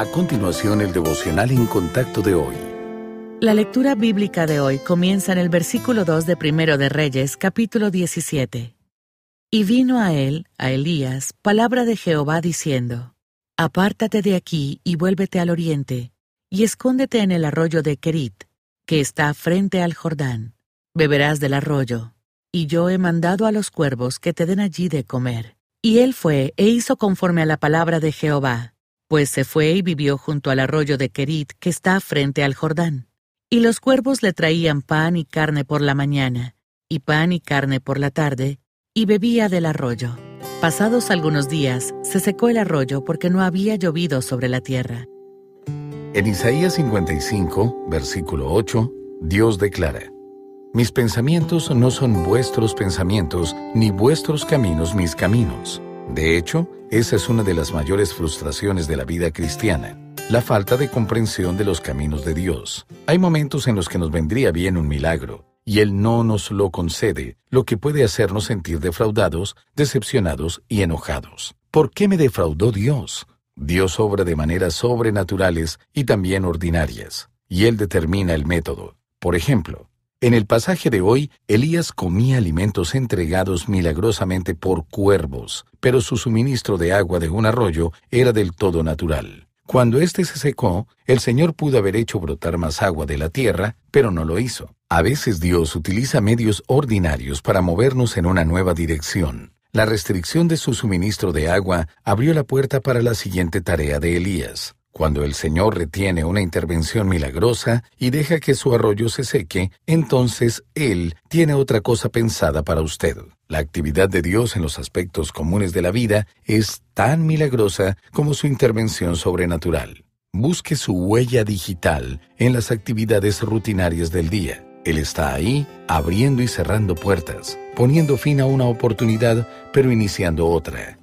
A continuación, el devocional en contacto de hoy. La lectura bíblica de hoy comienza en el versículo 2 de Primero de Reyes, capítulo 17. Y vino a él, a Elías, palabra de Jehová diciendo, Apártate de aquí y vuélvete al oriente, y escóndete en el arroyo de Kerit, que está frente al Jordán. Beberás del arroyo, y yo he mandado a los cuervos que te den allí de comer. Y él fue e hizo conforme a la palabra de Jehová, pues se fue y vivió junto al arroyo de Kerit, que está frente al Jordán. Y los cuervos le traían pan y carne por la mañana, y pan y carne por la tarde, y bebía del arroyo. Pasados algunos días, se secó el arroyo porque no había llovido sobre la tierra. En Isaías 55, versículo 8, Dios declara, Mis pensamientos no son vuestros pensamientos, ni vuestros caminos mis caminos. De hecho, esa es una de las mayores frustraciones de la vida cristiana, la falta de comprensión de los caminos de Dios. Hay momentos en los que nos vendría bien un milagro, y Él no nos lo concede, lo que puede hacernos sentir defraudados, decepcionados y enojados. ¿Por qué me defraudó Dios? Dios obra de maneras sobrenaturales y también ordinarias, y Él determina el método. Por ejemplo, en el pasaje de hoy, Elías comía alimentos entregados milagrosamente por cuervos, pero su suministro de agua de un arroyo era del todo natural. Cuando éste se secó, el Señor pudo haber hecho brotar más agua de la tierra, pero no lo hizo. A veces Dios utiliza medios ordinarios para movernos en una nueva dirección. La restricción de su suministro de agua abrió la puerta para la siguiente tarea de Elías. Cuando el Señor retiene una intervención milagrosa y deja que su arroyo se seque, entonces Él tiene otra cosa pensada para usted. La actividad de Dios en los aspectos comunes de la vida es tan milagrosa como su intervención sobrenatural. Busque su huella digital en las actividades rutinarias del día. Él está ahí, abriendo y cerrando puertas, poniendo fin a una oportunidad, pero iniciando otra.